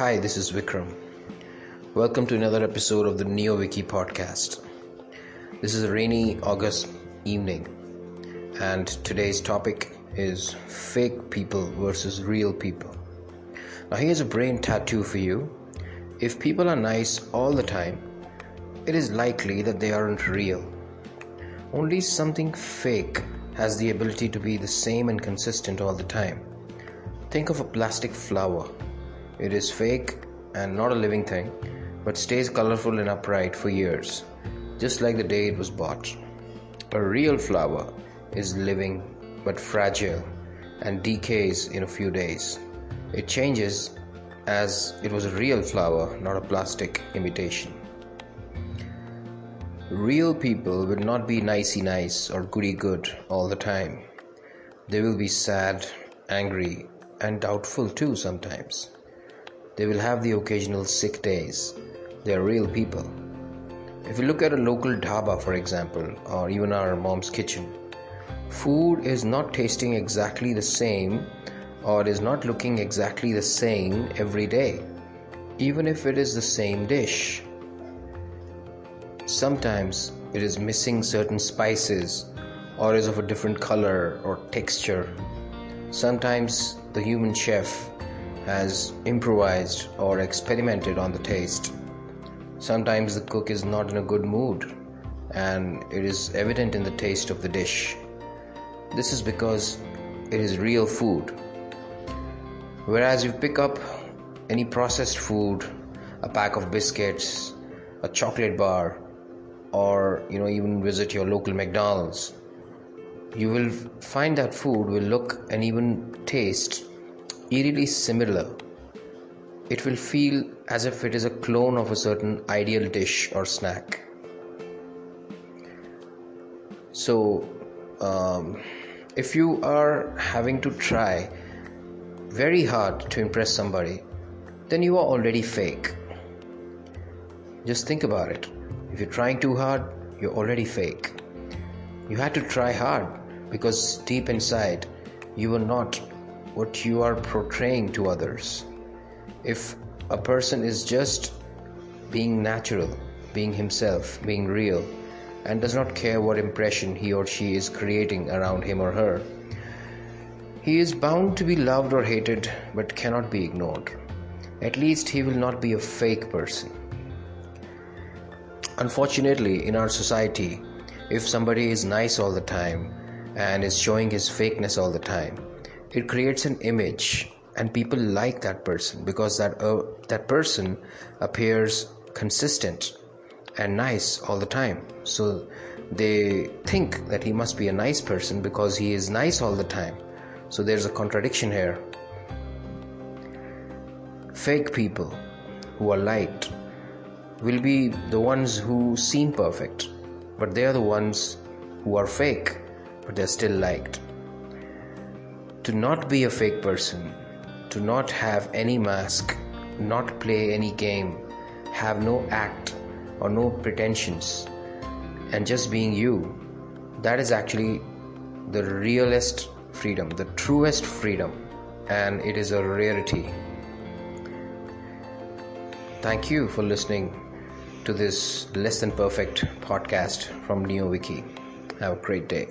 Hi, this is Vikram. Welcome to another episode of the NeoViky podcast. This is a rainy August evening, and today's topic is fake people versus real people. Now, here's a brain tattoo for you. If people are nice all the time, it is likely that they aren't real. Only something fake has the ability to be the same and consistent all the time. Think of a plastic flower it is fake and not a living thing, but stays colorful and upright for years, just like the day it was bought. A real flower is living but fragile and decays in a few days. It changes as it was a real flower, not a plastic imitation. Real people will not be nicey nice or goody good all the time. They will be sad, angry, and doubtful too sometimes. They will have the occasional sick days. They are real people. If you look at a local dhaba, for example, or even our mom's kitchen, food is not tasting exactly the same or is not looking exactly the same every day, even if it is the same dish. Sometimes it is missing certain spices or is of a different color or texture. Sometimes the human chef has improvised or experimented on the taste. Sometimes the cook is not in a good mood and it is evident in the taste of the dish. This is because it is real food. Whereas you pick up any processed food, a pack of biscuits, a chocolate bar, or you know even visit your local McDonald's, you will find that food will look and even taste eerily similar. It will feel as if it is a clone of a certain ideal dish or snack. So, um, if you are having to try very hard to impress somebody, then you are already fake. Just think about it. If you're trying too hard, you're already fake. You had to try hard because deep inside you were not what you are portraying to others. If a person is just being natural, being himself, being real, and does not care what impression he or she is creating around him or her, he is bound to be loved or hated but cannot be ignored. At least he will not be a fake person. Unfortunately, in our society, if somebody is nice all the time and is showing his fakeness all the time, it creates an image and people like that person because that uh, that person appears consistent and nice all the time. So they think that he must be a nice person because he is nice all the time. So there's a contradiction here. Fake people who are liked will be the ones who seem perfect but they are the ones who are fake but they're still liked to not be a fake person, to not have any mask, not play any game, have no act or no pretensions, and just being you, that is actually the realest freedom, the truest freedom, and it is a rarity. Thank you for listening to this less than perfect podcast from NeoViky. Have a great day.